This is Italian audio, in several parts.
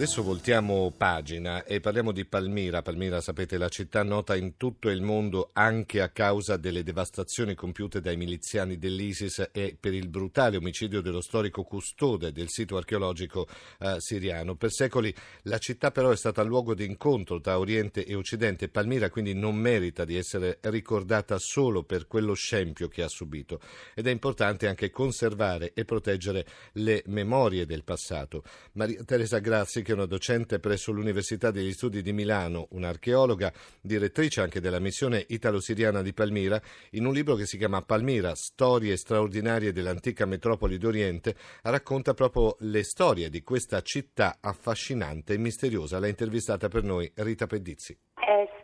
Adesso voltiamo pagina e parliamo di Palmira. Palmira, sapete, la città nota in tutto il mondo anche a causa delle devastazioni compiute dai miliziani dell'ISIS e per il brutale omicidio dello storico custode del sito archeologico eh, siriano. Per secoli la città però è stata luogo di incontro tra Oriente e Occidente. Palmira quindi non merita di essere ricordata solo per quello scempio che ha subito ed è importante anche conservare e proteggere le memorie del passato. Maria Teresa Grazzi, che è una docente presso l'Università degli Studi di Milano, un'archeologa, direttrice anche della missione italo-siriana di Palmira, in un libro che si chiama Palmira, storie straordinarie dell'antica metropoli d'Oriente, racconta proprio le storie di questa città affascinante e misteriosa. L'ha intervistata per noi Rita Pedizzi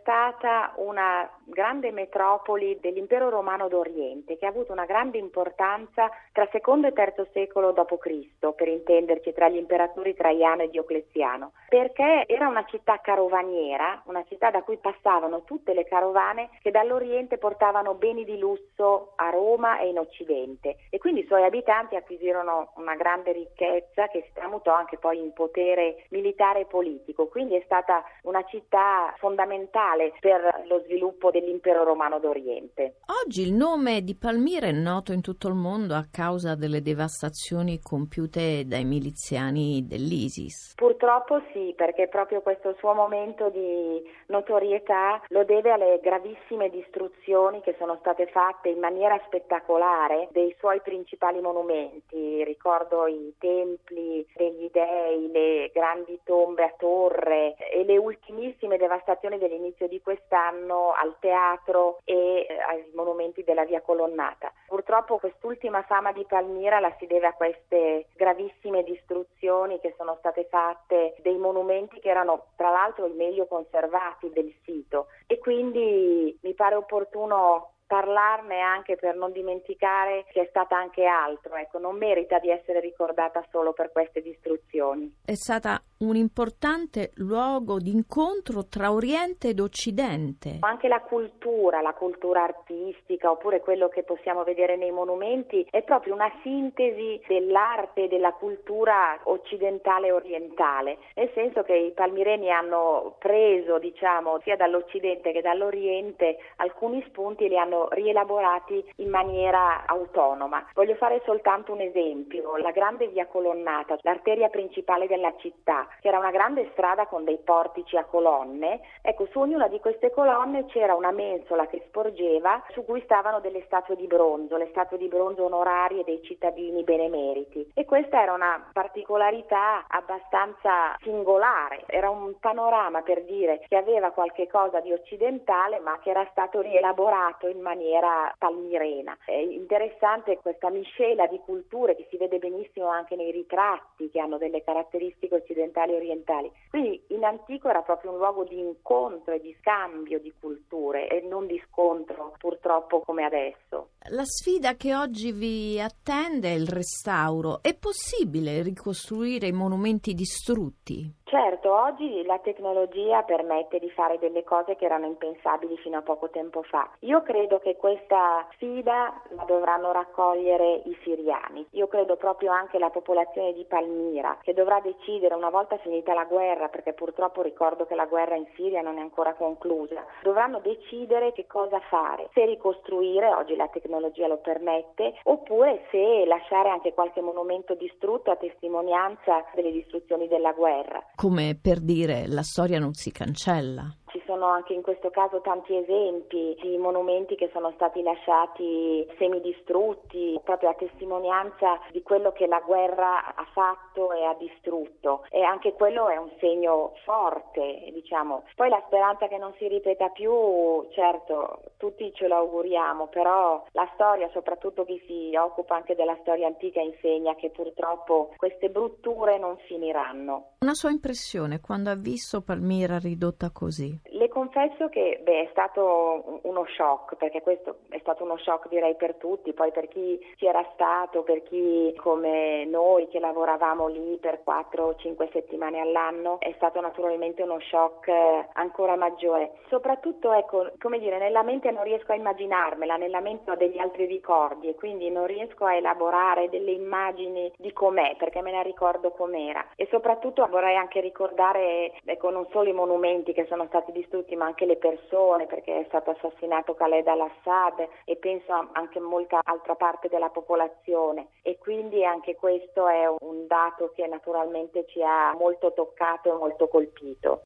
stata una grande metropoli dell'impero romano d'Oriente che ha avuto una grande importanza tra secondo e terzo secolo d.C., per intenderci tra gli imperatori Traiano e Diocleziano, perché era una città carovaniera, una città da cui passavano tutte le carovane che dall'Oriente portavano beni di lusso a Roma e in Occidente e quindi i suoi abitanti acquisirono una grande ricchezza che si tramutò anche poi in potere militare e politico, quindi è stata una città fondamentale fondamentale per lo sviluppo dell'impero romano d'Oriente. Oggi il nome di Palmira è noto in tutto il mondo a causa delle devastazioni compiute dai miliziani dell'ISIS. Purtroppo sì, perché proprio questo suo momento di notorietà lo deve alle gravissime distruzioni che sono state fatte in maniera spettacolare dei suoi principali monumenti. Ricordo i templi degli dei, le grandi tombe a torre e le ultimissime devastazioni dell'inizio di quest'anno al teatro e eh, ai monumenti della via Colonnata. Purtroppo quest'ultima fama di Palmira la si deve a queste gravissime distruzioni che sono state fatte dei monumenti che erano tra l'altro i meglio conservati del sito e quindi mi pare opportuno parlarne anche per non dimenticare che è stata anche altro, ecco, non merita di essere ricordata solo per queste distruzioni. È stata un importante luogo di incontro tra Oriente ed Occidente. Anche la cultura, la cultura artistica oppure quello che possiamo vedere nei monumenti è proprio una sintesi dell'arte e della cultura occidentale e orientale, nel senso che i palmireni hanno preso, diciamo, sia dall'Occidente che dall'Oriente alcuni spunti e li hanno vengono rielaborati in maniera autonoma. Voglio fare soltanto un esempio, la grande via colonnata, l'arteria principale della città, che era una grande strada con dei portici a colonne, ecco su ognuna di queste colonne c'era una mensola che sporgeva su cui stavano delle statue di bronzo, le statue di bronzo onorarie dei cittadini benemeriti e questa era una particolarità abbastanza singolare, era un panorama per dire che aveva qualche cosa di occidentale ma che era stato rielaborato in maniera palmirena. È interessante questa miscela di culture che si vede benissimo anche nei ritratti che hanno delle caratteristiche occidentali e orientali. Quindi in antico era proprio un luogo di incontro e di scambio di culture e non di scontro purtroppo come adesso. La sfida che oggi vi attende è il restauro. È possibile ricostruire i monumenti distrutti? Certo, oggi la tecnologia permette di fare delle cose che erano impensabili fino a poco tempo fa. Io credo che questa sfida la dovranno raccogliere i siriani. Io credo proprio anche la popolazione di Palmira che dovrà decidere una volta finita la guerra, perché purtroppo ricordo che la guerra in Siria non è ancora conclusa, dovranno decidere che cosa fare, se ricostruire, oggi la tecnologia lo permette, oppure se lasciare anche qualche monumento distrutto a testimonianza delle distruzioni della guerra come per dire la storia non si cancella sono anche in questo caso tanti esempi di monumenti che sono stati lasciati semidistrutti, proprio a testimonianza di quello che la guerra ha fatto e ha distrutto. E anche quello è un segno forte, diciamo. Poi la speranza che non si ripeta più, certo, tutti ce lo auguriamo, però la storia, soprattutto chi si occupa anche della storia antica, insegna che purtroppo queste brutture non finiranno. Una sua impressione quando ha visto Palmira ridotta così? Le confesso che beh, è stato uno shock, perché questo è stato uno shock direi per tutti, poi per chi ci era stato, per chi come noi che lavoravamo lì per 4 o 5 settimane all'anno, è stato naturalmente uno shock eh, ancora maggiore. Soprattutto, ecco, come dire, nella mente non riesco a immaginarmela, nella mente ho degli altri ricordi e quindi non riesco a elaborare delle immagini di com'è, perché me la ricordo com'era. E soprattutto vorrei anche ricordare, ecco, non solo i monumenti che sono stati distrutti, ma anche le persone, perché è stato assassinato Khaled al-Assad e penso anche molta altra parte della popolazione. E quindi anche questo è un dato che naturalmente ci ha molto toccato e molto colpito.